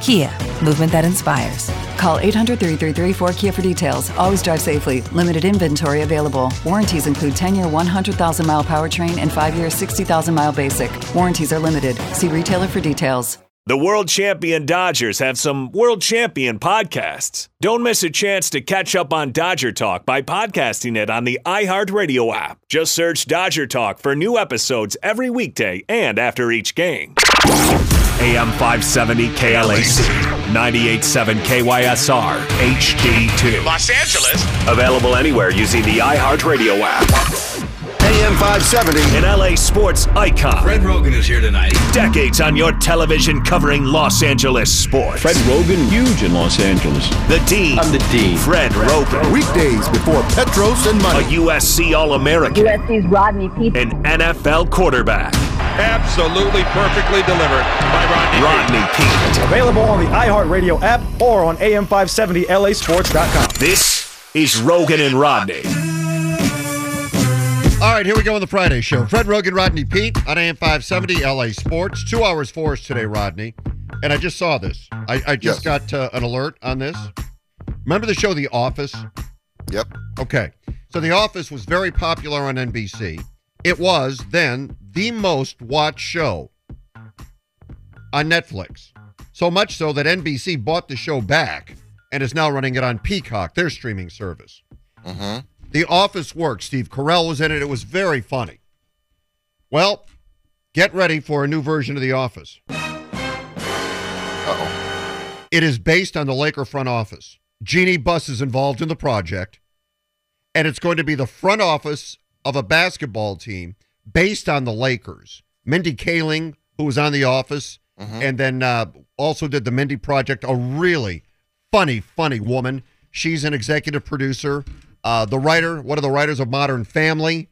Kia, movement that inspires. Call 800 333 4KIA for details. Always drive safely. Limited inventory available. Warranties include 10 year 100,000 mile powertrain and 5 year 60,000 mile basic. Warranties are limited. See retailer for details. The world champion Dodgers have some world champion podcasts. Don't miss a chance to catch up on Dodger Talk by podcasting it on the iHeartRadio app. Just search Dodger Talk for new episodes every weekday and after each game. AM 570 KLAC, 98.7 KYSR, HD2. Los Angeles. Available anywhere using the iHeartRadio app. AM 570. An LA sports icon. Fred Roggin is here tonight. Decades on your television covering Los Angeles sports. Fred Roggin, huge in Los Angeles. The Dean. I'm the Dean. Fred Roggin. Weekdays before Petros and A USC All American. USC's Rodney Peete. An NFL quarterback. Absolutely perfectly delivered by Rodney. Rodney Peete. Available on the iHeartRadio app or on AM570LASports.com. This is Roggin and Rodney. All right, here we go on the Friday show. Fred Roggin, Rodney Peete on AM 570 LA Sports. Two hours for us today, Rodney. And I just saw this. I, I just got uh, an alert on this. Remember the show The Office? Yep. Okay. So The Office was very popular on NBC. It was then the most watched show on Netflix. So much so that NBC bought the show back and is now running it on Peacock, their streaming service. Mm-hmm. The Office worked. Steve Carell was in it. It was very funny. Well, get ready for a new version of The Office. Uh-oh. It is based on the Laker front office. Jeanie Buss is involved in the project, and it's going to be the front office of a basketball team based on the Lakers. Mindy Kaling, who was on The Office, and then uh, also did the Mindy Project, a really funny, funny woman. She's an executive producer. Uh, the writer, one of the writers of Modern Family,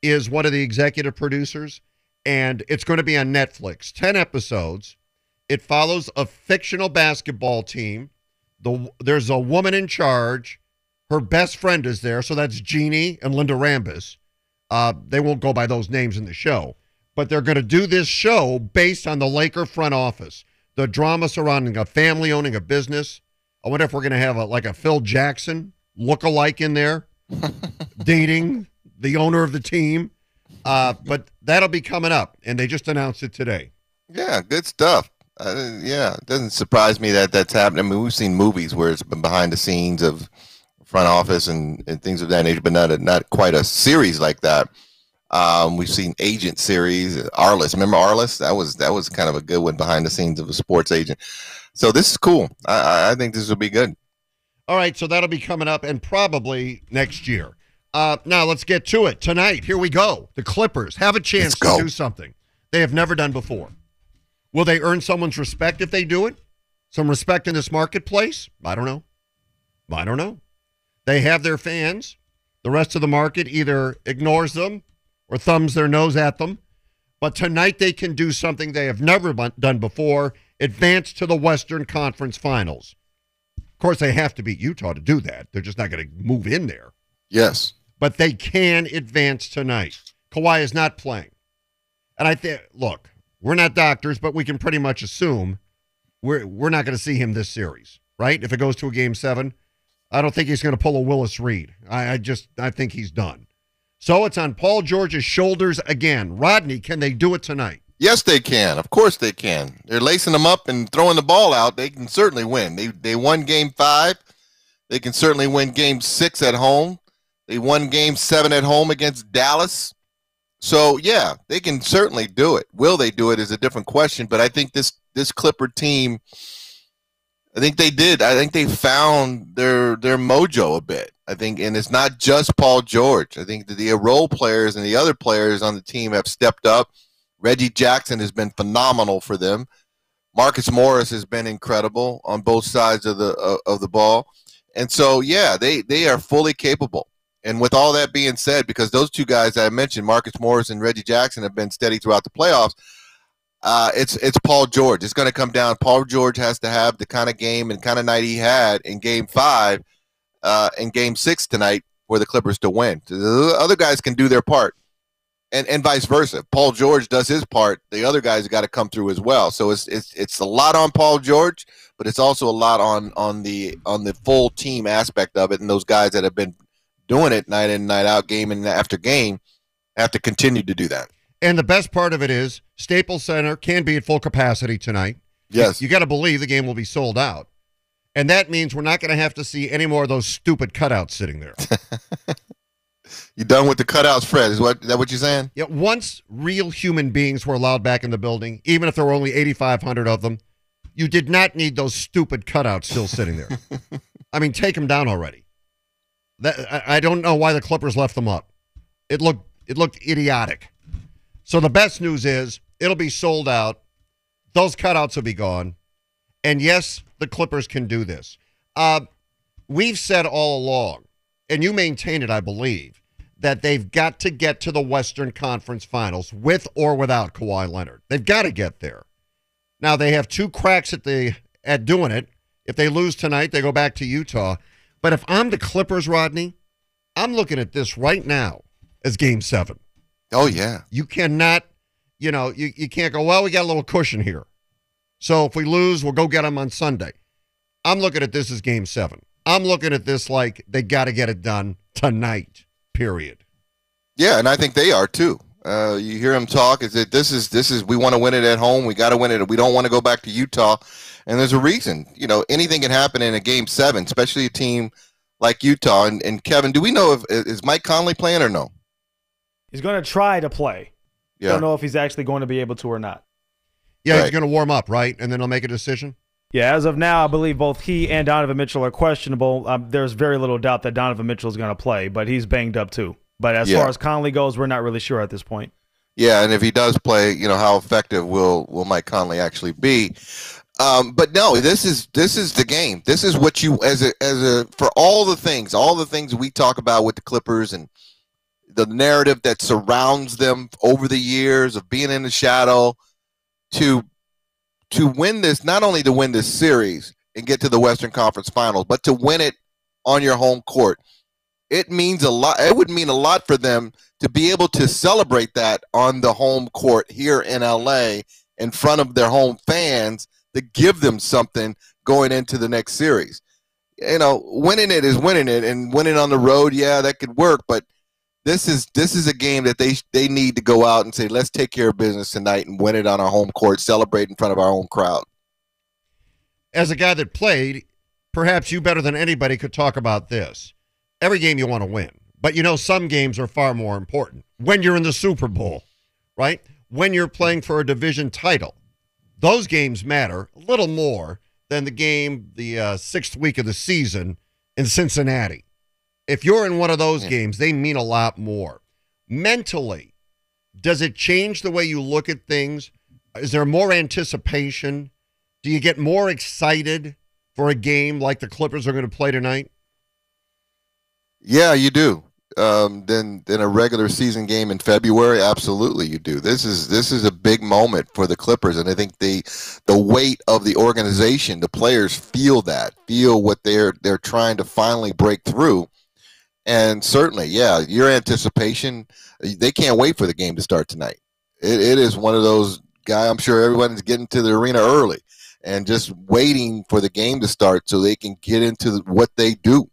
is one of the executive producers, and it's going to be on Netflix. 10 episodes. It follows a fictional basketball team. The there's a woman in charge. Her best friend is there, so that's Jeannie and Linda Rambis. Uh, they won't go by those names in the show, but they're going to do this show based on the Laker front office, the drama surrounding a family owning a business. I wonder if we're going to have a like a Phil Jackson look-alike in there, dating the owner of the team. Uh, but that'll be coming up, and they just announced it today. Yeah, good stuff. Uh, yeah, it doesn't surprise me that that's happening. I mean, we've seen movies where it's been behind the scenes of front office and, and things of that nature, but not a, not quite a series like that. Um, we've seen agent series, Arliss. Remember Arliss? That was that was kind of a good one behind the scenes of a sports agent. So this is cool. I, I- think this will be good. All right, so that'll be coming up and probably next year. Uh, now let's get to it. Tonight, here we go. The Clippers have a chance to do something they have never done before. Will they earn someone's respect if they do it? Some respect in this marketplace? I don't know. I don't know. They have their fans. The rest of the market either ignores them or thumbs their nose at them. But tonight they can do something they have never done before advance to the Western Conference Finals. Of course, they have to beat Utah to do that. They're just not going to move in there. Yes. But they can advance tonight. Kawhi is not playing. And I think, look, we're not doctors, but we can pretty much assume we're, we're not going to see him this series, right? If it goes to a game seven, I don't think he's going to pull a Willis Reed. I, I just, I think he's done. So it's on Paul George's shoulders again. Rodney, can they do it tonight? Yes, they can. Of course, they can. They're lacing them up and throwing the ball out. They can certainly win. They they won Game Five. They can certainly win Game Six at home. They won Game Seven at home against Dallas. So yeah, they can certainly do it. Will they do it is a different question. But I think this this Clipper team, I think they did. I think they found their their mojo a bit. I think, and it's not just Paul George. I think the role players and the other players on the team have stepped up. Reggie Jackson has been phenomenal for them. Marcus Morris has been incredible on both sides of the uh, of the ball, and so yeah, they they are fully capable. And with all that being said, because those two guys I mentioned, Marcus Morris and Reggie Jackson, have been steady throughout the playoffs. Uh, it's it's Paul George. It's going to come down. Paul George has to have the kind of game and kind of night he had in Game Five, uh, in Game Six tonight for the Clippers to win. The other guys can do their part, and and vice versa. If Paul George does his part, the other guys got to come through as well. So it's it's it's a lot on Paul George, but it's also a lot on on the on the full team aspect of it, and those guys that have been doing it night in night out, game in after game, have to continue to do that. And the best part of it is Staples Center can be at full capacity tonight. Yes. You got to believe the game will be sold out. And that means we're not going to have to see any more of those stupid cutouts sitting there. you done with the cutouts, Fred? Is what is that what you're saying? Yeah, once real human beings were allowed back in the building, even if there were only 8,500 of them, you did not need those stupid cutouts still sitting there. I mean, take them down already. That I, I don't know why the Clippers left them up. It looked it looked idiotic. So the best news is it'll be sold out. Those cutouts will be gone. And yes, the Clippers can do this. Uh, we've said all along, and you maintain it, I believe, that they've got to get to the Western Conference Finals with or without Kawhi Leonard. They've got to get there. Now they have two cracks at the at doing it. If they lose tonight, they go back to Utah. But if I'm the Clippers, Rodney, I'm looking at this right now as game seven. Oh yeah. You cannot, you know, you, you can't go, well, we got a little cushion here. So if we lose, we'll go get them on Sunday. I'm looking at this as game seven. I'm looking at this like they got to get it done tonight, period. Yeah, and I think they are too. Uh, you hear them talk. Is that this is this is we want to win it at home. We got to win it. We don't want to go back to Utah. And there's a reason. You know, anything can happen in a game seven, especially a team like Utah. And, and Kevin, do we know if is Mike Conley playing or no? He's going to try to play. Yeah. Don't know if he's actually going to be able to or not. Yeah, he's going to warm up, right? And then he'll make a decision. Yeah, as of now, I believe both he and Donovan Mitchell are questionable. Um, there's very little doubt that Donovan Mitchell is going to play, but he's banged up too. But as Yeah. far as Conley goes, we're not really sure at this point. Yeah, and if he does play, you know, how effective will will Mike Conley actually be? Um, but no, this is this is the game. This is what you as a as a for all the things, all the things we talk about with the Clippers and the narrative that surrounds them over the years of being in the shadow to to win this, not only to win this series and get to the Western Conference Finals, but to win it on your home court. It means a lot. It would mean a lot for them to be able to celebrate that on the home court here in LA in front of their home fans to give them something going into the next series. You know, winning it is winning it, and winning on the road, yeah, that could work. But this is this is a game that they they need to go out and say, let's take care of business tonight and win it on our home court, celebrate in front of our own crowd. As a guy that played, perhaps you better than anybody could talk about this. Every game you want to win, but you know some games are far more important. When you're in the Super Bowl, right? When you're playing for a division title, those games matter a little more than the game the uh, sixth week of the season in Cincinnati. If you're in one of those games, they mean a lot more. Mentally, does it change the way you look at things? Is there more anticipation? Do you get more excited for a game like the Clippers are going to play tonight? Yeah, you do. Um, than than a regular season game in February, absolutely you do. This is this is a big moment for the Clippers, and I think the the weight of the organization, the players feel that, feel what they're they're trying to finally break through, and certainly, yeah, your anticipation, they can't wait for the game to start tonight. It, it is one of those guy. I'm sure everyone's getting to the arena early and just waiting for the game to start so they can get into what they do.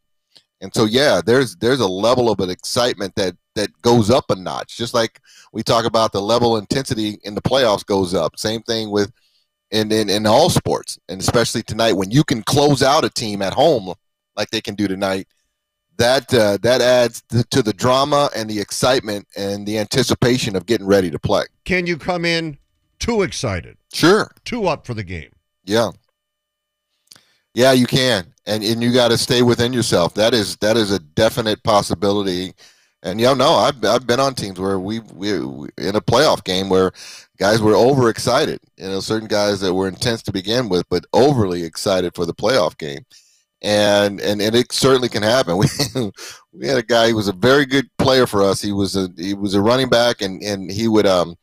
And so, yeah, there's there's a level of an excitement that that goes up a notch. Just like we talk about the level intensity in the playoffs goes up. Same thing with in, in in all sports, and especially tonight when you can close out a team at home like they can do tonight. That uh, that adds to, to the drama and the excitement and the anticipation of getting ready to play. Can you come in too excited, Sure. too up for the game. Yeah. Yeah, you can. And and you got to stay within yourself. That is that is a definite possibility. And you know, no, I've I've been on teams where we we we- in a playoff game where guys were overexcited. You know, certain guys that were intense to begin with, but overly excited for the playoff game. And and, and it certainly can happen. We we had a guy who was a very good player for us. He was a he was a running back and and he would um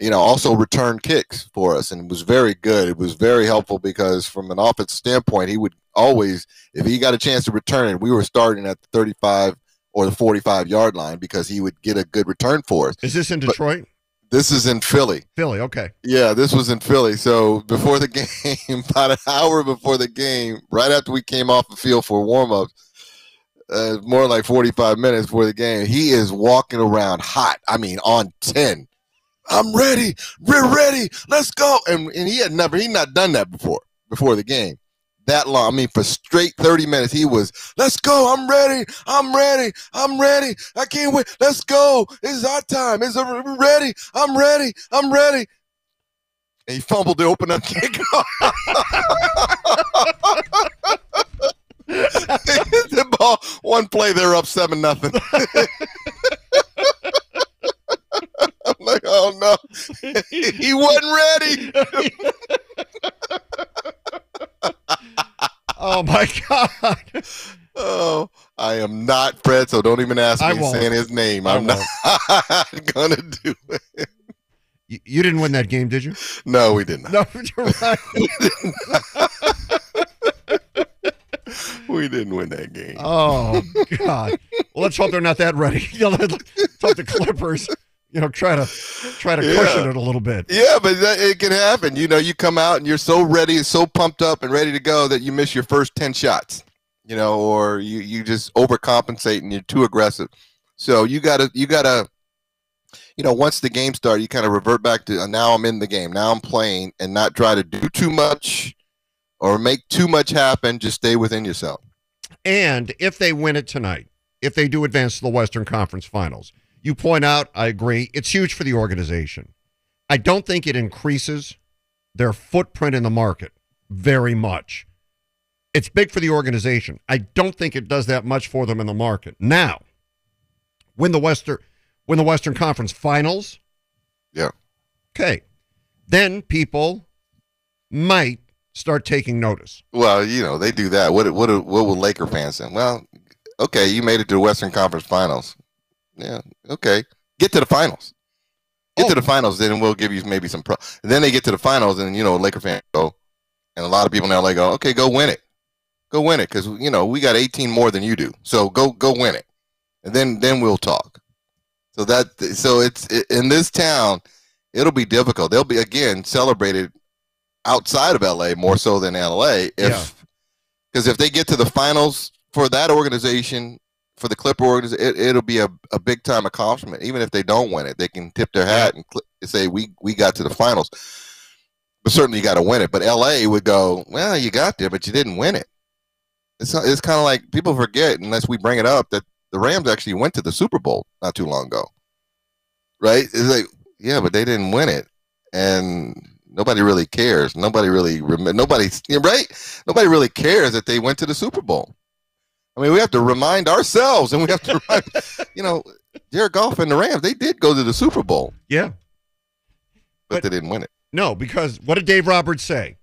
you know, also return kicks for us, and it was very good. It was very helpful because, from an offense standpoint, he would always, if he got a chance to return it, we were starting at the 35 or the 45 yard line because he would get a good return for us. Is this in But- Detroit? This is in Philly. Philly, okay. Yeah, this was in Philly. So before the game, about an hour before the game, right after we came off the field for warm ups, uh, more like 45 minutes before the game, he is walking around hot. I mean, on 10. I'm ready. We're ready. Let's go. And, and he had never, he not done that before, before the game. That long. I mean, for straight 30 minutes, he was, let's go. I'm ready. I'm ready. I'm ready. I can't wait. Let's go. It's our time. It's a, ready. I'm ready. I'm ready. And he fumbled the open up kick. the ball, one play, they're up seven nothing. I'm like, oh no, he wasn't ready. Oh my God. Oh, I am not Fred, so don't even ask I me won't. saying his name. I I'm not gonna do it. You, you didn't win that game, did you? No, we didn't. No, you're right. We didn't win that game. Oh God. Well, let's hope they're not that ready. Let's hope the Clippers, you know, try to try to Yeah. cushion it a little bit. Yeah, but that, it can happen. You know, you come out and you're so ready, and so pumped up and ready to go that you miss your first 10 shots, you know, or you, you just overcompensate and you're too aggressive. So you got to, you got to, you know, once the game starts, you kind of revert back to uh, now I'm in the game, now I'm playing, and not try to do too much or make too much happen. Just stay within yourself. And if they win it tonight, if they do advance to the Western Conference Finals, you point out, I agree, it's huge for the organization. I don't think it increases their footprint in the market very much. It's big for the organization. I don't think it does that much for them in the market. Now, win the Western win the Western Conference Finals, Yeah. okay. Then people might start taking notice. Well, you know, they do that. What what what will Laker fans say? Well, okay, you made it to the Western Conference Finals. Yeah, okay. Get to the finals. Get to Oh. the finals, then we'll give you maybe some pro. And then they get to the finals, and you know, Laker fans go, and a lot of people now like go, okay, go win it, go win it, because you know we got 18 more than you do, so go go win it, and then then we'll talk. So that so it's in this town, it'll be difficult. They'll be again celebrated outside of LA more so than LA if Yeah. because if they get to the finals for that organization for the Clipper organization, it, it'll be a, a big time accomplishment. Even if they don't win it, they can tip their hat and cl- say we we got to the finals. But certainly you got to win it. But LA would go, well, you got there, but you didn't win it. It's it's kind of like people forget unless we bring it up that the Rams actually went to the Super Bowl not too long ago, right? It's like yeah, but they didn't win it, and nobody really cares. Nobody really nobody right? Nobody really cares that they went to the Super Bowl. I mean, we have to remind ourselves, and we have to remind, you know, Jared Goff and the Rams. They did go to the Super Bowl, Yeah. but, But- they didn't win it. No, because what did Dave Roberts say?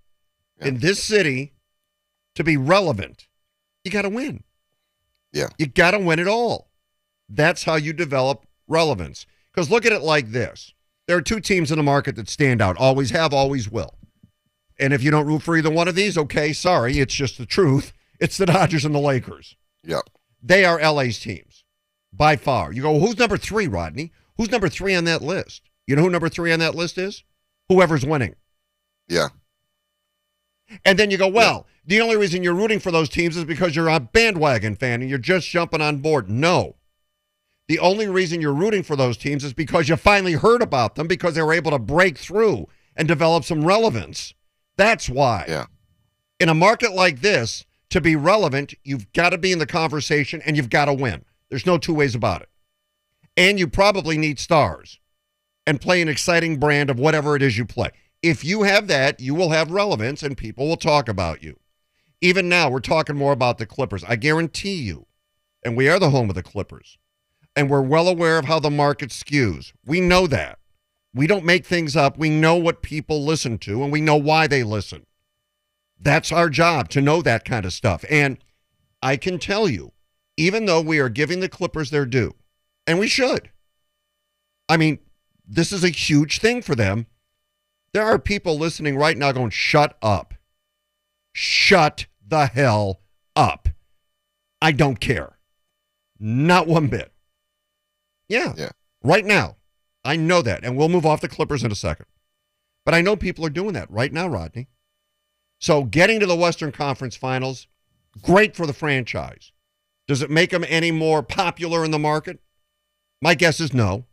Yeah. In this city, to be relevant, you got to win. Yeah. You got to win it all. That's how you develop relevance. Because look at it like this there are two teams in the market that stand out, always have, always will. And if you don't root for either one of these, okay, sorry, it's just the truth. It's the Dodgers and the Lakers. Yeah, They are LA's teams by far. You go, who's number three, Rodney? Who's number three on that list? You know who number three on that list is? Whoever's winning. yeah, And then you go, well, the only reason you're rooting for those teams is because you're a bandwagon fan and you're just jumping on board. No. The only reason you're rooting for those teams is because you finally heard about them because they were able to break through and develop some relevance. That's why. yeah. In a market like this, to be relevant, you've got to be in the conversation and you've got to win. There's no two ways about it. And you probably need stars and play an exciting brand of whatever it is you play. If you have that, you will have relevance and people will talk about you. Even now, we're talking more about the Clippers. I guarantee you, and we are the home of the Clippers, and we're well aware of how the market skews. We know that. We don't make things up. We know what people listen to, and we know why they listen. That's our job to know that kind of stuff. And I can tell you, even though we are giving the Clippers their due, and we should, I mean, this is a huge thing for them. There are people listening right now going, shut up. Shut the hell up. I don't care. Not one bit. Yeah. Yeah. Right now. I know that. And we'll move off the Clippers in a second. But I know people are doing that right now, Rodney. So getting to the Western Conference Finals, great for the franchise. Does it make them any more popular in the market? My guess is no.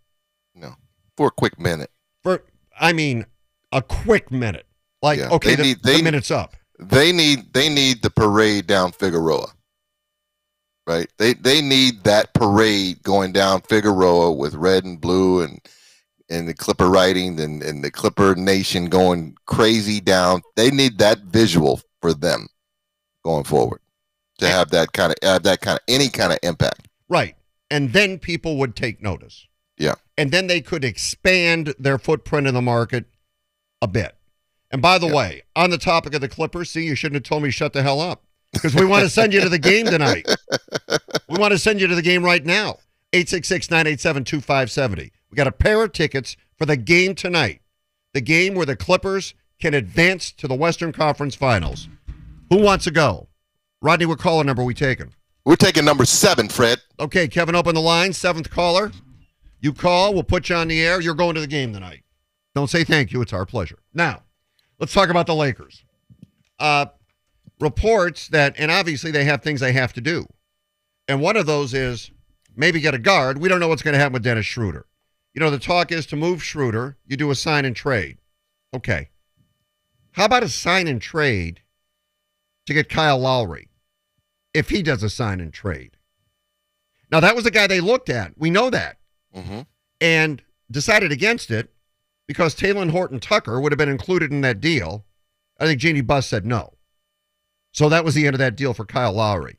No, for a quick minute. For I mean, a quick minute. Like Yeah, okay, they the, need- the minute's up. They need they need the parade down Figueroa. Right? They they need that parade going down Figueroa with red and blue and and the Clipper writing and, and the Clipper Nation going crazy down. They need that visual for them going forward to have that kind of have that kind of any kind of impact. Right. And then people would take notice. Yeah. And then they could expand their footprint in the market a bit. And by the Yeah. way, on the topic of the Clippers, see, you shouldn't have told me shut the hell up because we want to send you to the game tonight. We want to send you to the game right now. 866 987 2570. We got a pair of tickets for the game tonight. The game where the Clippers can advance to the Western Conference Finals. Who wants to go? Rodney, what caller number are we taking? We're taking number seven, Fred. Okay, Kevin, open the line. Seventh caller. You call, we'll put you on the air. You're going to the game tonight. Don't say thank you. It's our pleasure. Now, let's talk about the Lakers. Uh, reports that, and obviously they have things they have to do. And one of those is maybe get a guard. We don't know what's going to happen with Dennis Schroeder. You know, the talk is to move Schroeder, you do a sign and trade. Okay. How about a sign and trade to get Kyle Lowry if he does a sign and trade? Now, that was the guy they looked at. We know that. Mm-hmm. And decided against it because Talen Horton-Tucker would have been included in that deal. I think Jeanie Buss said no. So that was the end of that deal for Kyle Lowry.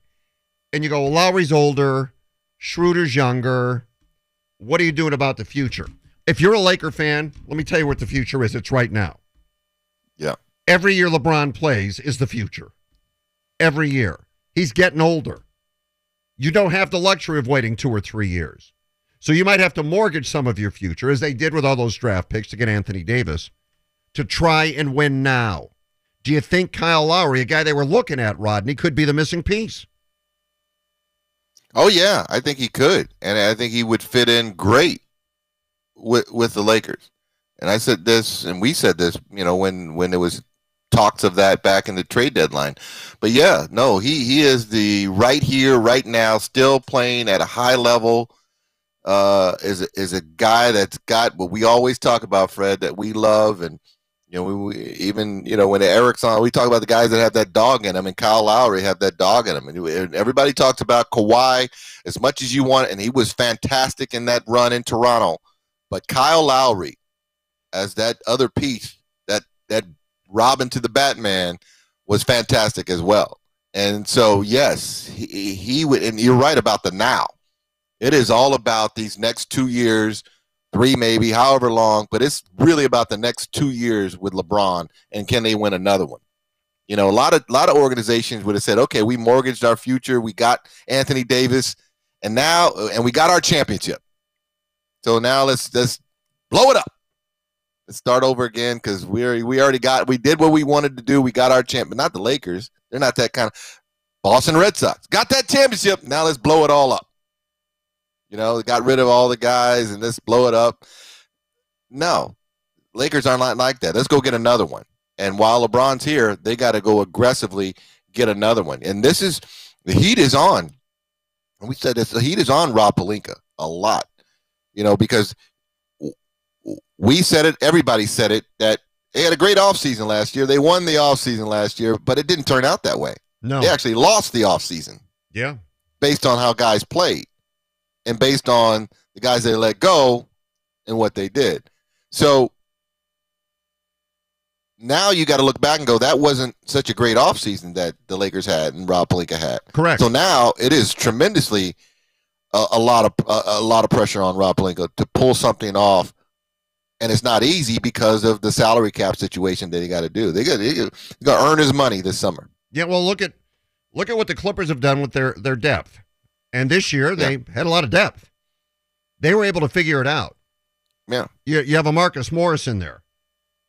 And you go, well, Lowry's older, Schroeder's younger. What are you doing about the future? If you're a Laker fan, let me tell you what the future is. It's right now. Yeah. Every year LeBron plays is the future. Every year. He's getting older. You don't have the luxury of waiting two or three years. So you might have to mortgage some of your future, as they did with all those draft picks to get Anthony Davis, to try and win now. Do you think Kyle Lowry, a guy they were looking at, Rodney, could be the missing piece? Oh yeah, I think he could, and I think he would fit in great with with the Lakers. And I said this, and we said this, you know, when when there was talks of that back in the trade deadline. But yeah, no, he he is the right here, right now, still playing at a high level. Uh, is is a guy that's got what we always talk about, Fred, that we love, and you know, we, we even you know when Eric's on, we talk about the guys that have that dog in them, and Kyle Lowry have that dog in them, and, everybody talks about Kawhi as much as you want, and he was fantastic in that run in Toronto, but Kyle Lowry as that other piece, that that Robin to the Batman, was fantastic as well. And so, yes, he, he would, and you're right about the now. It is all about these next two years, three maybe, however long, but it's really about the next two years with LeBron and can they win another one? You know, a lot of a lot of organizations would have said, okay, we mortgaged our future, we got Anthony Davis, and now and we got our championship. So now let's let's blow it up. Let's start over again because we we already got we did what we wanted to do. We got our champ, but not the Lakers. They're not that kind of Boston Red Sox got that championship. Now let's blow it all up. You know, got rid of all the guys and let's blow it up. No, Lakers aren't like, like that. Let's go get another one. And while LeBron's here, they got to go aggressively get another one. And this is the heat is on. And we said this. The heat is on Rob Pelinka a lot. You know, because we said it, everybody said it, that they had a great offseason last year. They won the offseason last year, but it didn't turn out that way. No. They actually lost the offseason Yeah. based on how guys played and based on the guys they let go and what they did. So now you got to look back and go, that wasn't such a great offseason that the Lakers had and Rob Pelinka had. Correct. So now it is tremendously a, a lot of a, a lot of pressure on Rob Pelinka to pull something off, and it's not easy because of the salary cap situation that he got to do. They got they got to earn his money this summer. Yeah, well, look at look at what the Clippers have done with their their depth, and this year they had a lot of depth. They were able to figure it out. Yeah, You you have a Marcus Morris in there,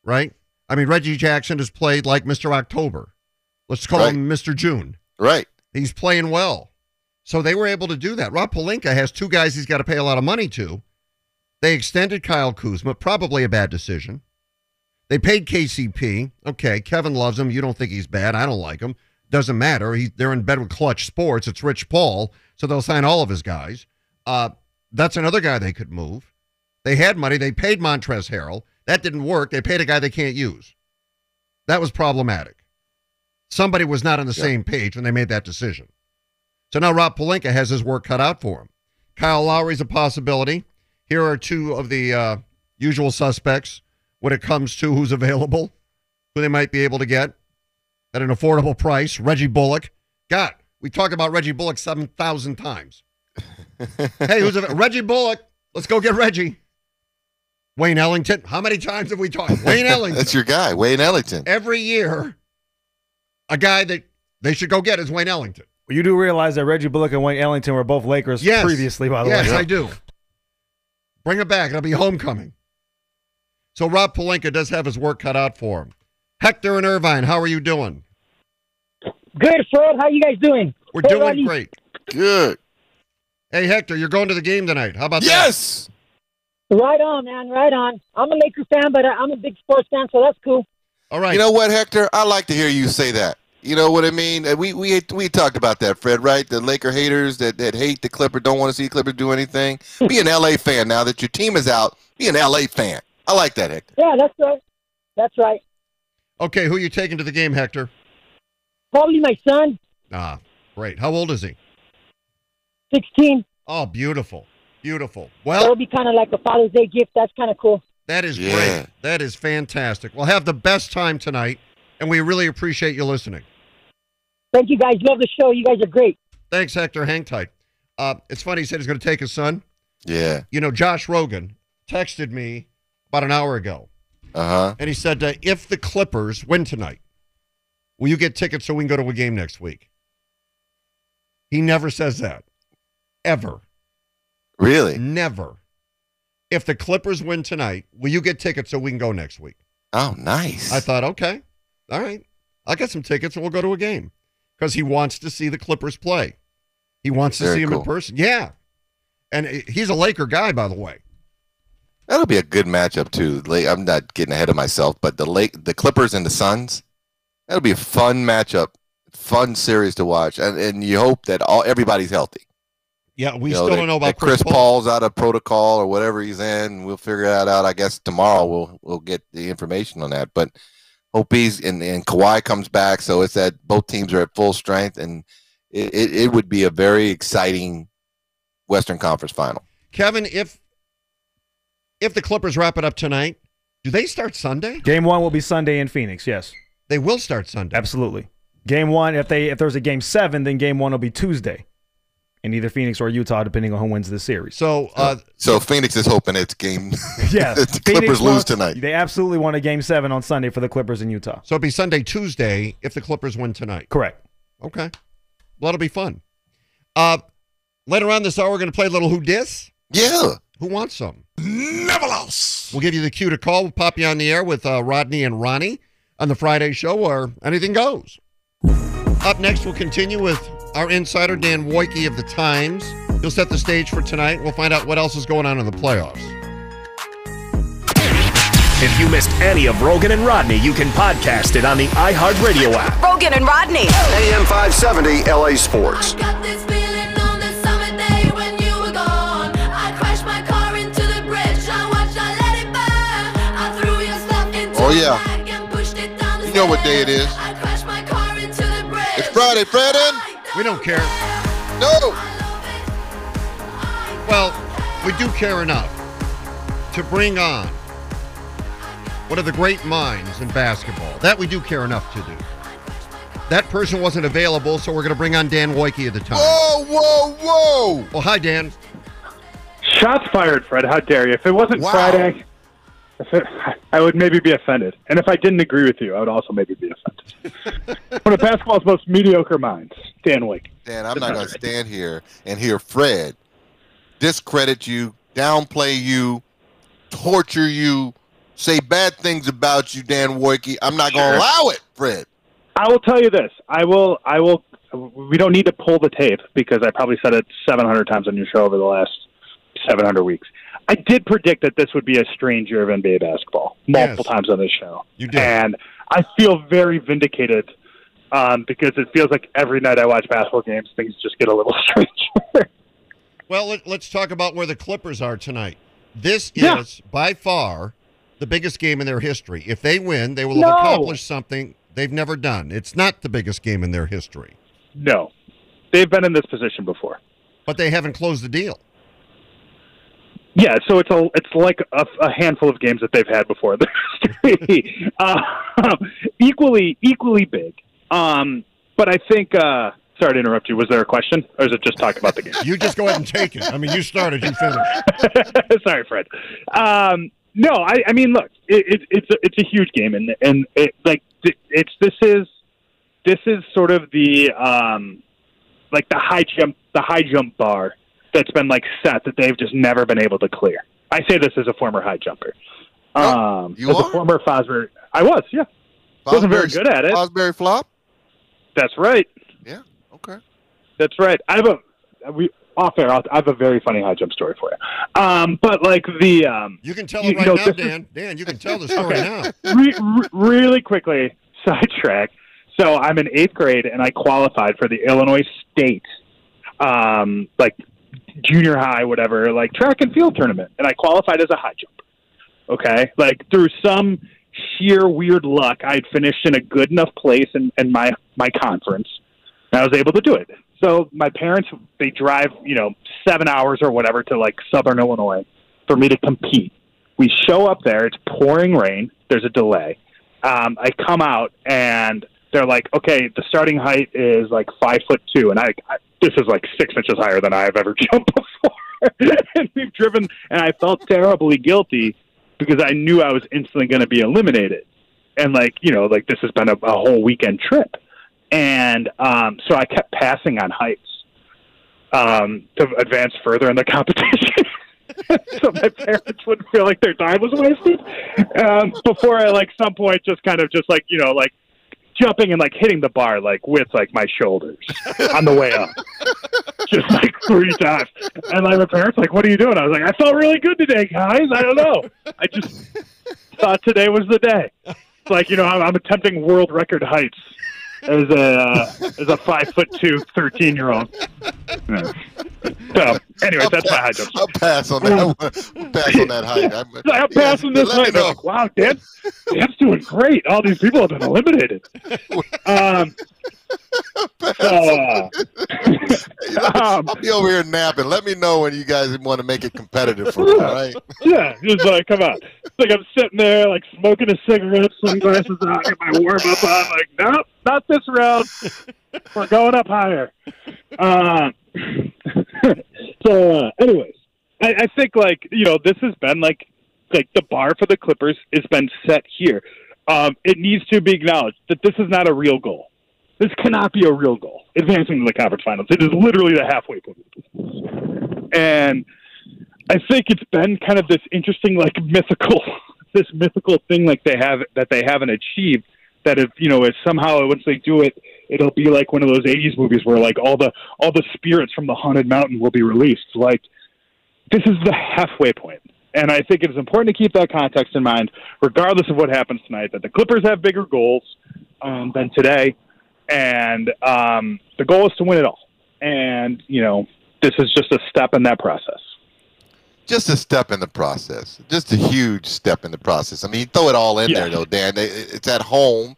right? I mean, Reggie Jackson has played like Mr. October. Let's call Right. him Mr. June. right. He's playing well. So they were able to do that. Rob Pelinka has two guys he's got to pay a lot of money to. They extended Kyle Kuzma, probably a bad decision. They paid KCP. Okay, Kevin loves him. You don't think he's bad. I don't like him. Doesn't matter. He, they're in bed with Clutch Sports. It's Rich Paul, so they'll sign all of his guys. Uh, that's another guy they could move. They had money. They paid Montrezl Harrell. That didn't work. They paid a guy they can't use. That was problematic. Somebody was not on the same page when they made that decision. So now Rob Pelinka has his work cut out for him. Kyle Lowry's a possibility. Here are two of the uh, usual suspects when it comes to who's available, who they might be able to get at an affordable price. Reggie Bullock. God, we talk about Reggie Bullock 7,000 times. hey, who's av- Reggie Bullock? Let's go get Reggie. Wayne Ellington. How many times have we talked? Wayne Ellington. That's your guy, Wayne Ellington. Every year, a guy that they should go get is Wayne Ellington. You do realize that Reggie Bullock and Wayne Ellington were both Lakers Yes. previously, by the yes, way. Yes, I do. Bring it back. It'll be homecoming. So Rob Pelinka does have his work cut out for him. Hector and Irvine, how are you doing? Good, Fred. How you guys doing? We're Hey, doing Rodney. great. Good. Hey, Hector, you're going to the game tonight. How about that? Yes. Right on, man. Right on. I'm a Laker fan, but I- I'm a big sports fan, so that's cool. All right. You know what, Hector? I like to hear you say that. You know what I mean? We we we talked about that, Fred. Right? The Laker haters that, that hate the Clipper don't want to see Clippers do anything. Be an LA fan now that your team is out. Be an LA fan. I like that, Hector. Yeah, that's right. That's right. okay, who are you taking to the game, Hector? Probably my son, Ah, great. How old is he? 16. Oh, beautiful. Beautiful. Well That'll be kind of like a Father's Day gift. That's kind of cool. that is Yeah. great. That is fantastic. We'll have the best time tonight, and we really appreciate you listening. Thank you, guys. Love the show. You guys are great. Thanks, Hector. Hang tight. Uh, it's funny. He said he's going to take his son. Yeah. You know, Josh Roggin texted me about an hour ago, Uh huh. and he said, uh, if the Clippers win tonight, will you get tickets so we can go to a game next week? He never says that. Ever. Really? Never. If the Clippers win tonight, will you get tickets so we can go next week? Oh, nice. I thought, okay, all right, I'll get some tickets and we'll go to a game because he wants to see the Clippers play. He wants to Very see them in person. Yeah, and he's a Laker guy, by the way. That'll be a good matchup too. I'm not getting ahead of myself, but the Lake, the Clippers and the Suns, that'll be a fun matchup, fun series to watch, and and you hope that all everybody's healthy. Yeah, we You still that- don't know about that Chris Paul's out of protocol or whatever he's in. We'll figure that out. I guess tomorrow we'll we'll get the information on that. But hope he's and, and Kawhi comes back, so it's that both teams are at full strength, and it, it, it would be a very exciting Western Conference final. Kevin, if if the Clippers wrap it up tonight, do they start Sunday? Game one will be Sunday in Phoenix. Yes, They will start Sunday. absolutely. Game one, if they if there's a game seven, then game one will be Tuesday, in either Phoenix or Utah, depending on who wins the series. So, uh, So Phoenix is hoping it's game. Yeah. the Phoenix Clippers lose wants- tonight. They absolutely want a game seven on Sunday for the Clippers in Utah. so it'll be Sunday, Tuesday if the Clippers win tonight. Correct. Okay, well, that'll be fun. Uh, later on this hour, we're going to play a little Who Dis. Yeah. Who wants some? Never lost. We'll give you the cue to call. We'll pop you on the air with uh, Rodney and Ronnie on the Friday show where anything goes. Up next, we'll continue with our insider, Dan Woike of the Times. He'll set the stage for tonight. We'll find out what else is going on in the playoffs. If you missed any of Roggin and Rodney, you can podcast it on the iHeartRadio app. Roggin and Rodney. AM 570 LA Sports. Know what day it stairs. is. I crashed my car into the bridge. It's Friday, Fredden. We don't care. No. Well, we do care enough to bring on one of the great minds in basketball. That we do care enough to do. That person wasn't available, so we're going to bring on Dan Woike at the time. Whoa, whoa, whoa! Well, hi, Dan. Shots fired, Fred. How dare you? If it wasn't Wow. Friday, if it, I would maybe be offended. And if I didn't agree with you, I would also maybe be offended. One of basketball's most mediocre minds, Dan Woike. Dan, I'm not going to stand here and hear Fred discredit you, downplay you, torture you, say bad things about you, Dan Woike. I'm not going to Sure. allow it, Fred. I will tell you this. I will. I will. We don't need to pull the tape because I probably said it 700 times on your show over the last 700 weeks. I did predict that this would be a strange year of NBA basketball multiple Yes. times on this show. You did. And I feel very vindicated um, because it feels like every night I watch basketball games, things just get a little stranger. Well, let, let's talk about where the Clippers are tonight. This is Yeah. by far the biggest game in their history. If they win, they will No. have accomplished something they've never done. It's not the biggest game in their history, no, they've been in this position before. but they haven't closed the deal. Yeah, so it's a it's like a, a handful of games that they've had before in their history. uh, equally equally big. Um, but I think. Uh, sorry to interrupt you. Was there a question, or is it just talk about the game? You just go ahead and take it. I mean, you started, you finished. Sorry, Fred. Um, no, I, I mean, look, it, it, it's a, it's a huge game, and and it, like it's this is this is sort of the um, like the high jump the high jump bar that's been like set that they've just never been able to clear. I say this as a former high jumper. Um, you as are? a former Fosbury, I was, yeah, wasn't very good at it. Fosbury flop? That's right. Yeah, okay. That's right. I have a we off air. I'll- have a very funny high jump story for you. Um, but like the um, You can tell You- it you right know, now, this is- Dan. Dan, you can tell the story Okay. now. re- re- really quickly sidetrack. So I'm in eighth grade and I qualified for the Illinois State, um, like junior high, whatever, like track and field tournament, and I qualified as a high jumper. Okay, like through some sheer weird luck, I'd finished in a good enough place in, in my my conference, and I was able to do it. So my parents they drive you know seven hours or whatever to like Southern Illinois for me to compete. We show up there. It's pouring rain. There's a delay. Um, I come out and they're like, okay, the starting height is like five foot two, and I, I this is like six inches higher than I have ever jumped before. and we've driven, and I felt terribly guilty because I knew I was instantly going to be eliminated, and like you know, like this has been a, a whole weekend trip, and um, so I kept passing on heights um, to advance further in the competition. so my parents wouldn't feel like their time was wasted. Um, before I like some point just kind of just like you know like jumping and like hitting the bar like with like my shoulders on the way up, just like three times. And like my parents like, "What are you doing?" I was like, "I felt really good today, guys. I don't know. I just thought today was the day." It's like you know I'm, I'm attempting world record heights as a uh, as a five foot two 13 year old. Yeah. So, anyways, that's my high jump. I'll pass on that. I'll pass on that height. I'm, I'm passing this let me height. Like, wow, Dan, Dan's doing great. All these people have been eliminated. Um, uh, I'll be over here napping. Let me know when you guys want to make it competitive for me, all right? yeah, just like, come on. It's like I'm sitting there, like smoking a cigarette, sunglasses on, get my warm up on. Like, nope, not this round. We're going up higher. Um, so, uh, anyways, I, I think like you know this has been like like the bar for the Clippers has been set here. Um, it needs to be acknowledged that this is not a real goal. This cannot be a real goal. Advancing to the conference finals, it is literally the halfway point. And I think it's been kind of this interesting, like mythical, this mythical thing, like they have that they haven't achieved. That if you know, if somehow once they do it, it'll be like one of those '80s movies where like all the all the spirits from the haunted mountain will be released. Like this is the halfway point. And I think it is important to keep that context in mind, regardless of what happens tonight. That the Clippers have bigger goals um, than today, and um, the goal is to win it all. And you know, this is just a step in that process. Just a step in the process. Just a huge step in the process. I mean, you throw it all in Yeah. there, though, Dan. It's at home.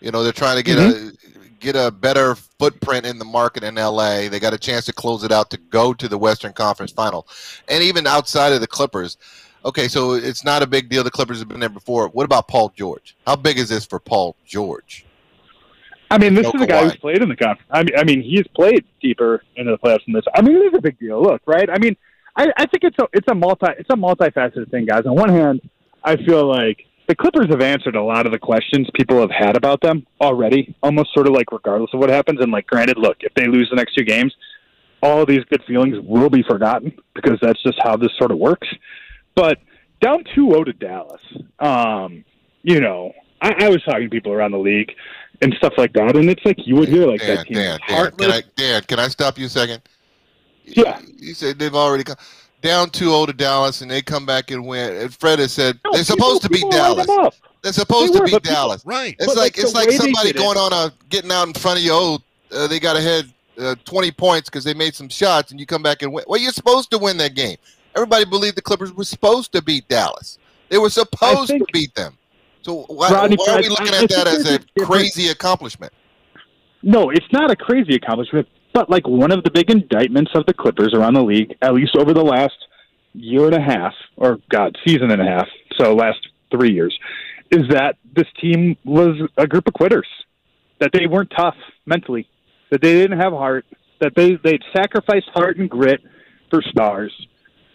You know, they're trying to get Mm-hmm. a get a better footprint in the market in LA. They got a chance to close it out to go to the Western Conference Final, and even outside of the Clippers. Okay, so it's not a big deal. The Clippers have been there before. What about Paul George? How big is this for Paul George? I mean, this No is a guy who's played in the conference. I mean, I mean, he's played deeper into the playoffs than this. I mean, it is a big deal. Look, right? I mean, I, I think it's a it's a multi it's a multifaceted thing, guys. On one hand, I feel like the Clippers have answered a lot of the questions people have had about them already, almost sort of like regardless of what happens. And like, granted, look, if they lose the next two games, all these good feelings will be forgotten because that's just how this sort of works. But down 2-0 to Dallas, um, you know, I, I was talking to people around the league and stuff like that, and it's like you would hear like Dan, that team Dan, is Dan, can. I, Dan, can I stop you a second? Yeah. You said they've already come down 2-0 to Dallas, and they come back and win. And Fred has said No, they're supposed to people- beat Dallas. They're supposed They to were, beat but people- Dallas. Right. It's But, like, like, it's like somebody did it- going on a getting out in front of you. Oh, uh, they got ahead uh, 20 points because they made some shots, and you come back and win. Well, you're supposed to win that game. Everybody believed the Clippers were supposed to beat Dallas. They were supposed think- to beat them. So why, Rodney, why are we looking I- at I that as a a crazy accomplishment? No, it's not a crazy accomplishment, but like one of the big indictments of the Clippers around the league, at least over the last year and a half, or God, season and a half, so last three years, is that this team was a group of quitters. That they weren't tough mentally, that they didn't have heart, that they they'd sacrificed heart and grit for stars,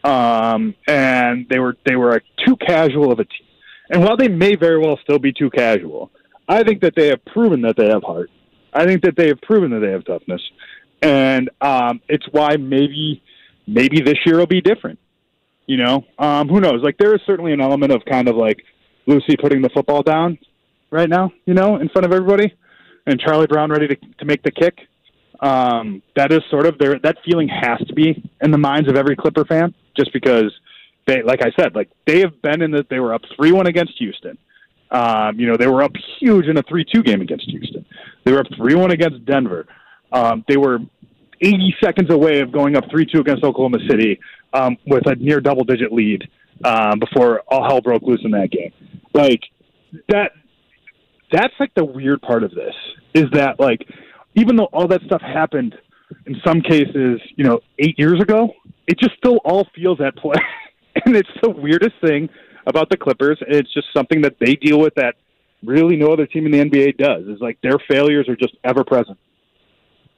um, and they were they were a too casual of a team. And while they may very well still be too casual, I think that they have proven that they have heart. I think that they have proven that they have toughness, and um, it's why maybe maybe this year will be different. You know, um, who knows? Like there is certainly an element of kind of like Lucy putting the football down right now. You know, in front of everybody, and Charlie Brown ready to to make the kick. Um, that is sort of there. That feeling has to be in the minds of every Clipper fan, just because they, like I said, like they have been in that they were up three one against Houston. Um, you know, they were up huge in a 3 2 game against Houston. They were up 3 1 against Denver. Um, they were 80 seconds away of going up 3 2 against Oklahoma City um, with a near double digit lead um, before all hell broke loose in that game. Like, that. That's like the weird part of this is that, like, even though all that stuff happened in some cases, you know, eight years ago, it just still all feels at play. and it's the weirdest thing about the Clippers. And it's just something that they deal with that really no other team in the NBA does. Is like their failures are just ever present.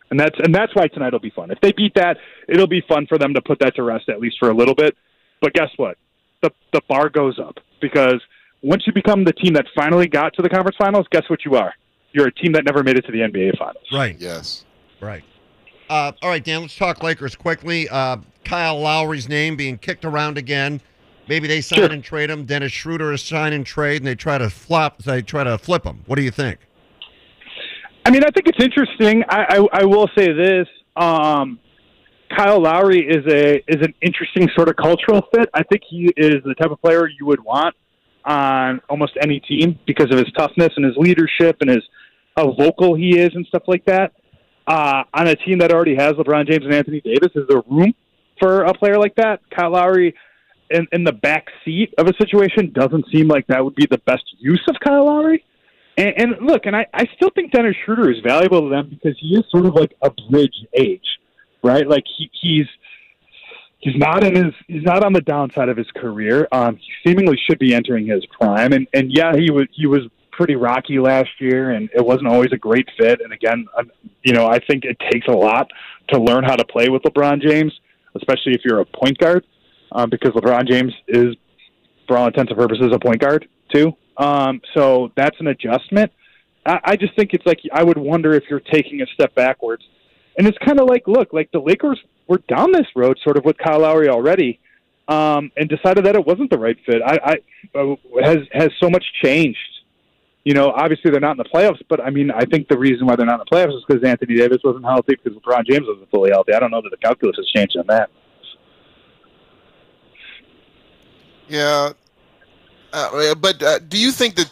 And that's and that's why tonight will be fun. If they beat that, it'll be fun for them to put that to rest at least for a little bit. But guess what? The the bar goes up because once you become the team that finally got to the conference finals, guess what you are? You're a team that never made it to the NBA finals. Right. Yes. Right. Uh, all right, Dan, let's talk Lakers quickly. Uh, Kyle Lowry's name being kicked around again. Maybe they sign Sure. and trade him. Dennis Schroeder is sign and trade, and they try to flop. They try to flip him. What do you think? I mean, I think it's interesting. I, I, I will say this: um, Kyle Lowry is a is an interesting sort of cultural fit. I think he is the type of player you would want on almost any team because of his toughness and his leadership and his how vocal he is and stuff like that. Uh, on a team that already has LeBron James and Anthony Davis, is there room for a player like that? Kyle Lowry in, in the back seat of a situation doesn't seem like that would be the best use of Kyle Lowry. And, and look, and I, I still think Dennis Schroeder is valuable to them because he is sort of like a bridge age, right? Like he, he's he's not in his he's not on the downside of his career. Um, he seemingly should be entering his prime, and and yeah, he was he was pretty rocky last year, and it wasn't always a great fit. And again, I'm, you know, I think it takes a lot to learn how to play with LeBron James, especially if you're a point guard, um, because LeBron James is, for all intents and purposes, a point guard too. Um, so that's an adjustment. I, I just think it's like I would wonder if you're taking a step backwards, and it's kind of like, look, like the Lakers were down this road sort of with Kyle Lowry already, um, and decided that it wasn't the right fit. I, I uh, has has so much changed. You know, obviously they're not in the playoffs, but I mean, I think the reason why they're not in the playoffs is because Anthony Davis wasn't healthy, because LeBron James wasn't fully healthy. I don't know that the calculus has changed on that. Yeah, uh, but uh, do you think that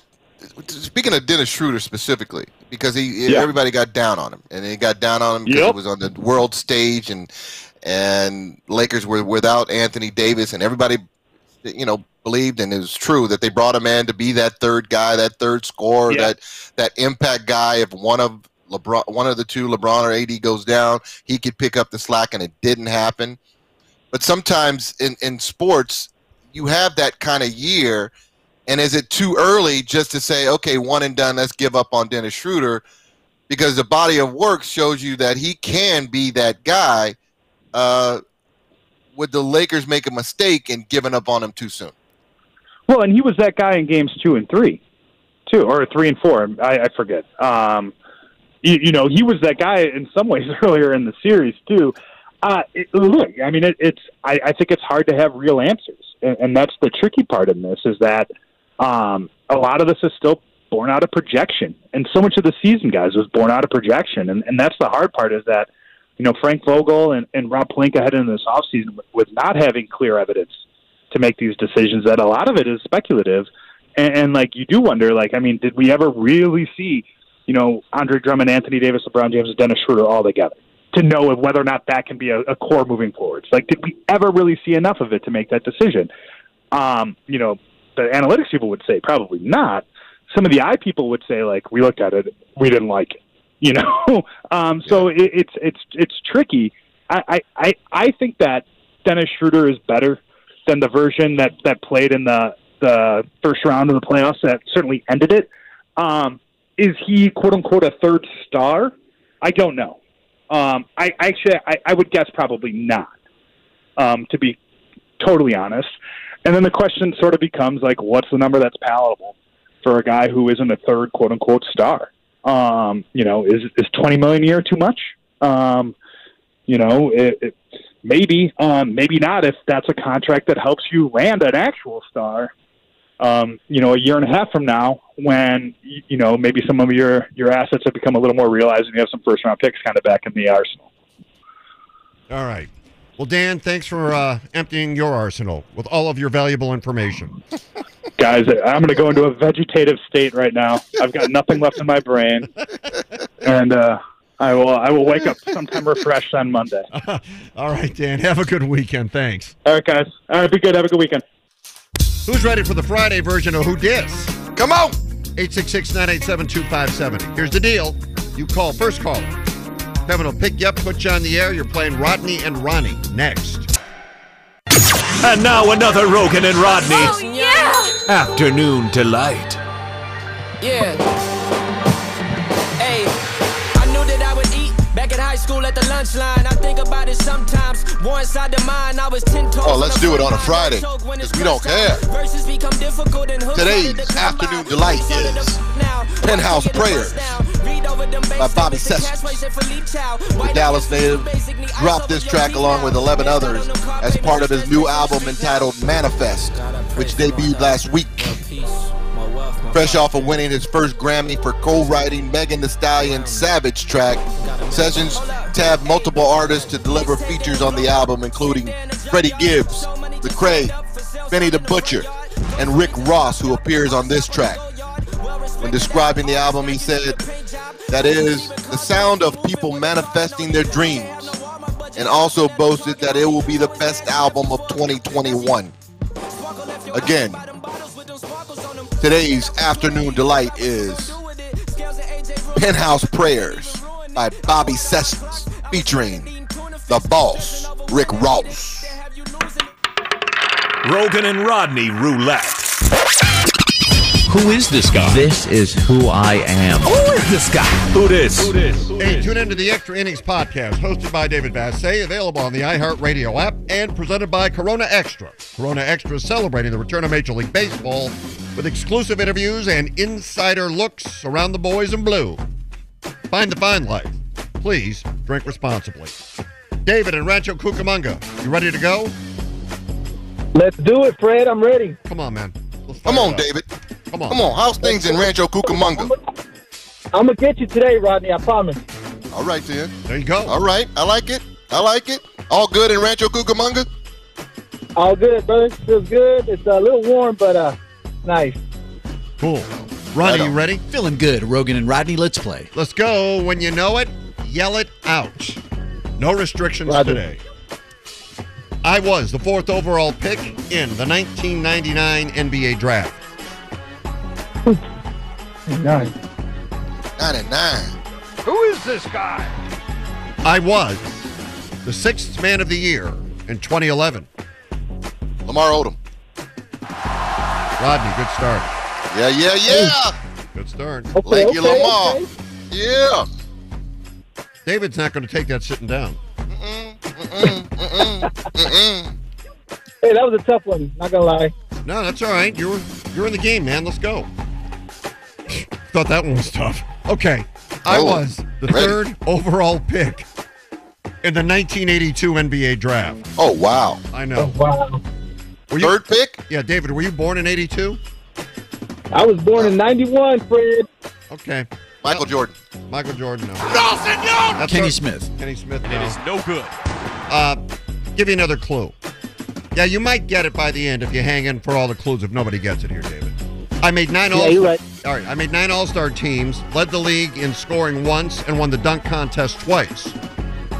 speaking of Dennis Schroeder specifically, because he Yeah. everybody got down on him, and they got down on him because Yep. it was on the world stage, and and Lakers were without Anthony Davis, and everybody, you know, believed and it was true that they brought him in to be that third guy, that third scorer, Yeah. that that impact guy. If one of LeBron, one of the two, LeBron or AD, goes down, he could pick up the slack, and it didn't happen. But sometimes in in sports, you have that kind of year? And is it too early just to say, okay, one and done, let's give up on Dennis Schroeder? Because the body of work shows you that he can be that guy. Uh, would the Lakers make a mistake in giving up on him too soon? Well, and he was that guy in games two and three, too, or three and four. I, I forget. Um, you, you know, he was that guy in some ways earlier in the series too. Uh, it, look, I mean, it, it's. I, I think it's hard to have real answers, and, and that's the tricky part in this is that um, a lot of this is still born out of projection, and so much of the season, guys, was born out of projection, and, and that's the hard part is that you know Frank Vogel and, and Rob Pelinka heading into this offseason with not having clear evidence to make these decisions. That a lot of it is speculative, and, and like you do wonder, like I mean, did we ever really see, you know, Andre Drummond, Anthony Davis, LeBron James, and Dennis Schroeder all together to know whether or not that can be a, a core moving forwards? Like, did we ever really see enough of it to make that decision? Um, you know, the analytics people would say probably not. Some of the eye people would say like, we looked at it, we didn't like it. You know, um, so it, it's it's it's tricky. I, I I I think that Dennis Schroeder is better than the version that that played in the the first round of the playoffs that certainly ended it. Um, is he quote unquote a third star? I don't know. Um, I actually I, I would guess probably not. Um, to be totally honest, and then the question sort of becomes like, what's the number that's palatable for a guy who isn't a third quote unquote star? Um, you know, is is twenty million a year too much? Um, you know, it, it, maybe, um, maybe not. If that's a contract that helps you land an actual star, um, you know, a year and a half from now, when you know maybe some of your your assets have become a little more realized, and you have some first round picks kind of back in the arsenal. All right. Well, Dan, thanks for uh, emptying your arsenal with all of your valuable information. Guys, I'm going to go into a vegetative state right now. I've got nothing left in my brain, and uh, I will I will wake up sometime refreshed on Monday. all right, Dan. Have a good weekend. Thanks. All right, guys. All right, be good. Have a good weekend. Who's ready for the Friday version of Who Dis? Come on. 866 987 2570. Here's the deal you call first caller. Kevin will pick you up, put you on the air. You're playing Rodney and Ronnie next. And now another Roggin and Rodney Oh, yeah! Afternoon Delight. Yeah. School at the lunch line. I think about it sometimes. War inside the mind, I was ten toes. Oh, let's do it on a Friday because we don't care. Verses become difficult and hooks Today's afternoon delight is Penthouse Prayers by Bobby Sessions. The Dallas native dropped this track along with 11 others as part of his new album entitled Manifest, which debuted last week. Fresh off of winning his first Grammy for co-writing Megan Thee Stallion's Savage track, Sessions tabbed multiple artists to deliver features on the album, including Freddie Gibbs, Lecrae, Benny the Butcher, and Rick Ross, who appears on this track. When describing the album, he said, that is the sound of people manifesting their dreams, and also boasted that it will be the best album of 2021. Again, today's afternoon delight is Penthouse Prayers by Bobby Sessions, featuring the boss, Rick Ross. Roggin and Rodney Roulette. Who is this guy? This is who I am. Who is this guy? Who this? Hey, tune into the Extra Innings podcast, hosted by David Vassegh, available on the iHeartRadio app, and presented by Corona Extra. Corona Extra is celebrating the return of Major League Baseball with exclusive interviews and insider looks around the boys in blue. Find the fine life. Please drink responsibly. David and Rancho Cucamonga, you ready to go? Let's do it, Fred. I'm ready. Come on, man. Come on, David. Come on. Come on. How's things in Rancho Cucamonga? I'm gonna get you today, Rodney. I promise. All right, then. There you go. All right. I like it. I like it. All good in Rancho Cucamonga? All good, brother. Feels good. It's a little warm, but uh, nice. Cool. Ronnie, you ready? Feeling good. Roggin and Rodney, let's play. Let's go. When you know it, yell it out. No restrictions Roger. today. I was the fourth overall pick in the 1999 NBA draft. Nice. 99. Who is this guy? I was the sixth man of the year in 2011. Lamar Odom. Rodney, good start. Yeah, yeah, yeah. Good start. Okay, Thank you, okay, Lamar. okay. Yeah. David's not going to take that sitting down. Hey, that was a tough one. Not gonna lie. No, that's all right. You're you're in the game, man. Let's go. Thought that one was tough. Okay. I Oh, was the ready. third overall pick in the 1982 NBA draft. Oh wow. I know. Oh, wow. Were you, Third pick? Yeah, David, were you born in 82? I was born in '91, Fred. Okay. Michael Jordan. Michael Jordan, no. No, senor! That's Kenny our- Smith. Kenny Smith, It no. is no good. Uh, give you another clue. Yeah, you might get it by the end if you hang in for all the clues if nobody gets it here, David. I made nine Yeah, all you're right. All right, I made nine all-star teams, led the league in scoring once, and won the dunk contest twice.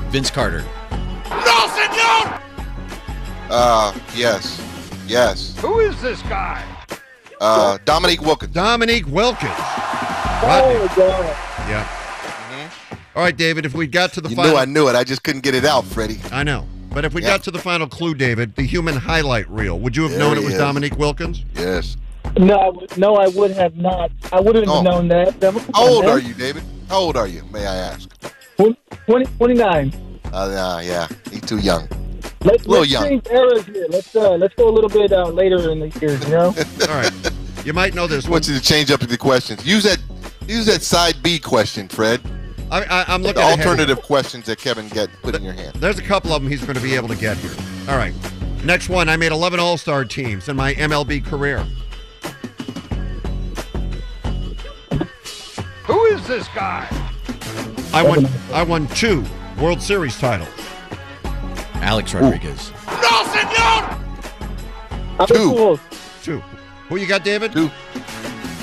Vince Carter. No, senor! Uh, yes. Yes. Who is this guy? Uh, Dominique Wilkins. Dominique Wilkins. Oh Rodney. God. Yeah. All right, David, if we got to the final You final knew I knew it. I just couldn't get it out, Freddie. I know. But if we Yeah. got to the final clue, David, the human highlight reel, would you have There known it was is. Dominique Wilkins? Yes. No, I would- no, I would have not. I wouldn't have Oh. known that. That How old man. are you, David? How old are you, may I ask? 20, 29. Uh, uh, yeah, he's too young. Let's, Little let's young. change eras here. Let's uh, let's go a little bit uh, later in the year. You know. All right. You might know this I one. want you to change up the questions. Use that. Use that side B question, Fred. I, I, I'm looking ahead here. alternative questions that Kevin get put in your hand. There's a couple of them he's going to be able to get here. All right. Next one. I made 11 All Star teams in my MLB career. Who is this guy? I won. I won two World Series titles. Alex Rodriguez. No, senor! Two. Two. Who you got, David? Two,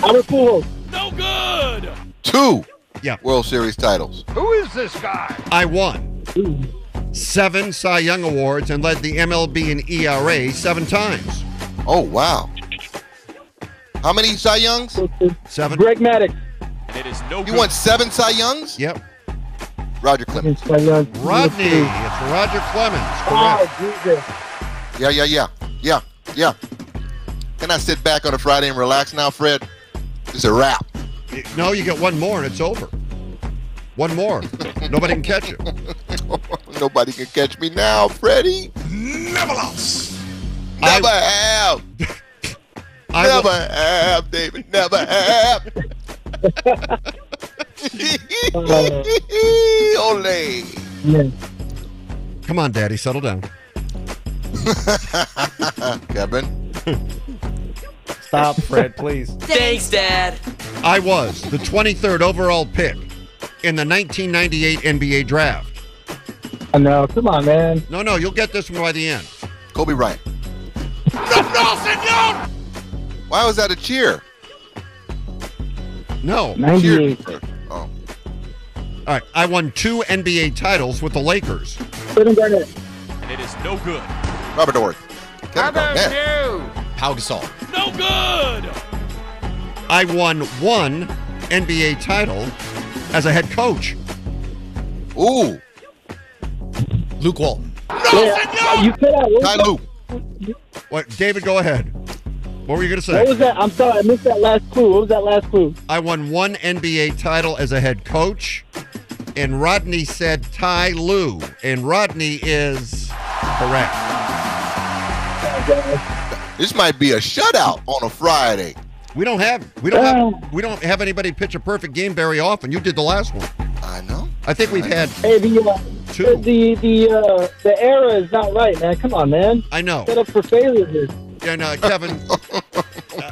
Albert Pujols. No good! two Yeah. World Series titles. Who is this guy? I won seven Cy Young awards and led the MLB in ERA seven times. Oh wow! How many Cy Youngs? Seven. Greg Maddux. It is no good. You good. won seven Cy Youngs? Yep. Roger Clemens. Rodney. It's Roger Clemens. Oh, Correct. Jesus. Yeah, yeah, yeah, yeah, yeah. Can I sit back on a Friday and relax now, Fred? It's a wrap. No, you get one more and it's over. One more. Nobody can catch you. Nobody can catch me now, Freddie. Never lost. Never I- have. I Never will- have, David. Never have. Ole. Yeah. Come on, Daddy, settle down. Kevin. Stop, Fred, please. Thanks, Dad. I was the 23rd overall pick in the 1998 NBA draft. I know. Come on, man. No, no, you'll get this one by the end. Kobe Bryant. No, no, senor! Why was that a cheer? No. 98. first. All right. I won two NBA titles with the Lakers. Kevin Garnett. And it is no good. Robert Horry. Kevin Garnett. you? Pau Gasol. No good! I won one NBA title as a head coach. Ooh. Luke Walton. No, Yeah, senor! you cut out. What Ty was, Lue. What, David, go ahead. What were you going to say? what was that? I'm sorry. I missed that last clue. What was that last clue? I won one NBA title as a head coach, and Rodney said Ty Lue, and Rodney is correct. This might be a shutout on a Friday. We don't have we don't have we don't have anybody pitch a perfect game very often. You did the last one. I know. I think we've had Hey, the uh, two. the the uh, the era is not right, man. Come on, man. I know. Set up for failure here. And uh, Kevin,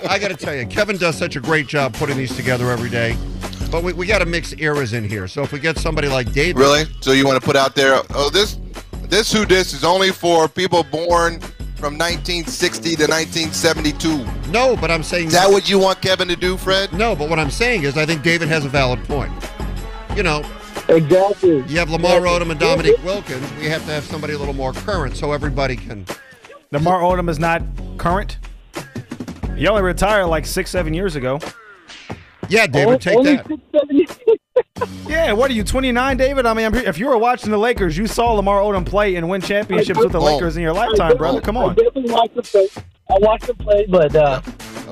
I got to tell you, Kevin does such a great job putting these together every day. But we, we got to mix eras in here. So if we get somebody like David, Really? So you want to put out there? Oh, this, this who this is only for people born from 1960 to 1972. No, but I'm saying Is that what you want Kevin to do, Fred? No, but what I'm saying is I think David has a valid point. You know, Exactly. you have Lamar Odom and Dominique Wilkins. We have to have somebody a little more current so everybody can. Lamar Odom is not current. He only retired like six, seven years ago. Yeah, David, take only that. six. Yeah, what are you, 29, David? I mean, if you were watching the Lakers, you saw Lamar Odom play and win championships with the Oh. Lakers in your lifetime, brother. definitely- Come I on. definitely watched him play. I watched him play, but uh,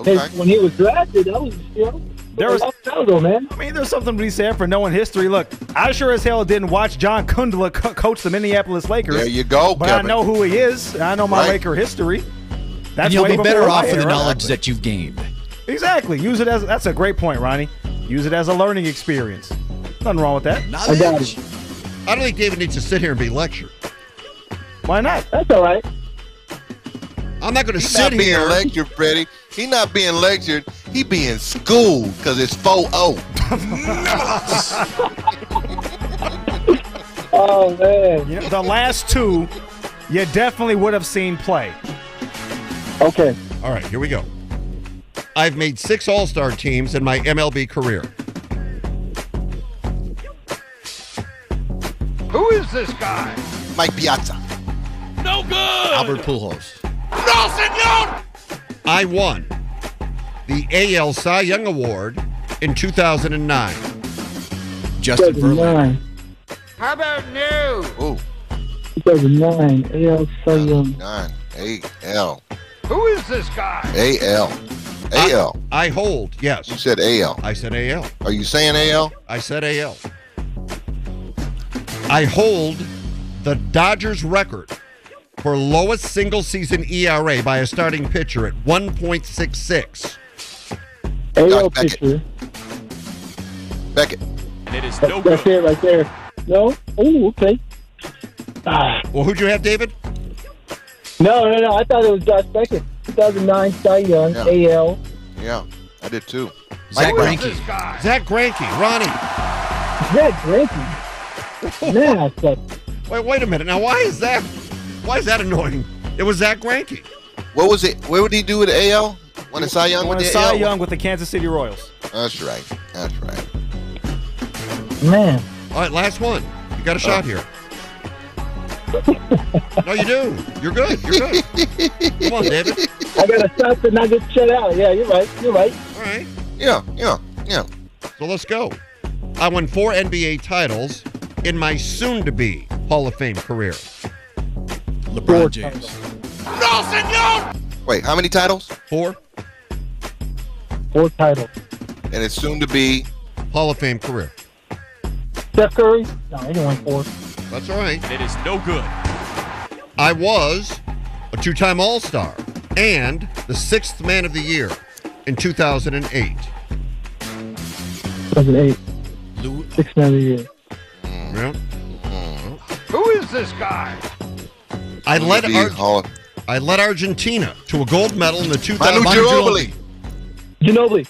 His- when he was drafted, that was you know There was- long time ago, man. I mean, there's something to be said for knowing history. Look, I sure as hell didn't watch John Kundla co- coach the Minneapolis Lakers. There you go, But Kevin. I know who he is. I know my Right. Laker history. That's and you'll way be better off for the knowledge that you've gained. Exactly. Use it as that's a great point, Ronnie. Use it as a learning experience. Nothing wrong with that. I got it. I don't think David needs to sit here and be lectured. Why not? That's all right. I'm not going to He's sit not being here. lectured, Freddie. He not being lectured. He being schooled because it's 4-0. Oh man. You know, the last two, you definitely would have seen play. Okay. All right, here we go. I've made six All Star teams in my MLB career. Who is this guy? Mike Piazza. No good. Albert Pujols. No, senor. I won the AL Cy Young Award in 2009. Justin Verlander. How about new? Ooh, 2009. AL Cy Young. 9. A-L. Who is this guy? A-L. A-L. I hold, yes. You said AL. I said AL. Are you saying AL? I said AL. I hold the Dodgers record for lowest single season ERA by a starting pitcher at 1.66. AL Josh Beckett. pitcher. Beckett. It is That- that's it right there. No? Oh, okay. Ah, Well, who'd you have, David? no, no, no. I thought it was Josh Beckett. 2009 Cy Young. Yeah. AL. Yeah, I did too. Zack Who is Greinke. Zack Greinke. Ronnie. Zack Greinke. Man, I suck. Wait, wait a minute. Now, why is that? Why is that annoying? It was Zack Greinke. What was it? What would he do with AL? When the Cy Young Won with a the Cy AL? Young with the Kansas City Royals. That's right. That's right. Man. All right, last one. You got a shot uh, here. No, you do. You're good. You're good. Come on, David. I gotta stop to not get shut out. Yeah, you're right. You're right. All right. Yeah, yeah, yeah. So let's go. I won four NBA titles in my soon-to-be Hall of Fame career. LeBron James. No, senor. Wait, how many titles? Four Four titles. And it's soon to be. Hall of Fame career. Steph Curry? No, he didn't win four. That's all right. It is no good. I was a two-time All-Star and the sixth man of the year in 2008. 2008. Lou, Six man of the year. Yeah. Who is this guy? I led Ar- I led Argentina to a gold medal in the 2000. Manu Ginobili. Ginobili.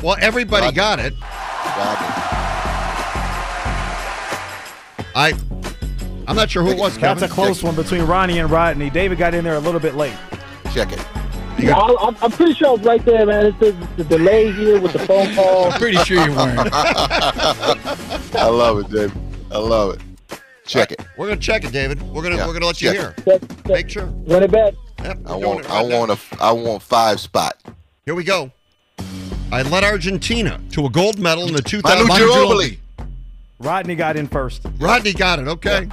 Well, everybody Rodney. got it. Rodney. I, I'm not sure who it was. Kevin. That's a close one between Ronnie and Rodney. David got in there a little bit late. Check it. Yeah, I, I'm, I'm pretty sure I was right there, man. It's the, the delay here with the phone call. I'm pretty sure you weren't. I love it, David. I love it. Check it. We're gonna check it, David. We're gonna Yeah, we're gonna let you hear. Check, check. Make sure. Run it back. Yep, I want. it I right now. want a. I want five spot. Here we go. I led Argentina to a gold medal in the 2000. Manu Manu Ginobili. Rodney got in first. Rodney got it. Okay.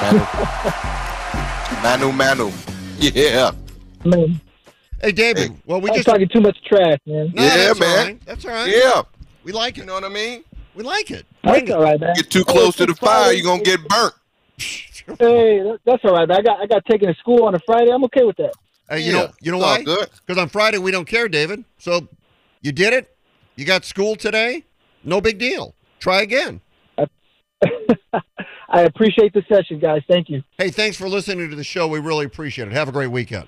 Manu. Manu. Manu. Yeah. Man, Hey, David. Hey. Well, we I was just. talking too much trash, man. No, Yeah, that's man. right. That's all right. Yeah. We like it. You know what I mean? We like it. Bring That's it. all right, man. Get too close to the fire, you're gonna get burnt. Hey, that's all right, man. I got I got taken to school on a Friday. I'm okay with that. Hey, you Yeah, know, you know it's why? Because on Friday we don't care, David. So you did it. You got school today. No big deal. Try again. I appreciate the session, guys. Thank you. Hey, thanks for listening to the show. We really appreciate it. Have a great weekend.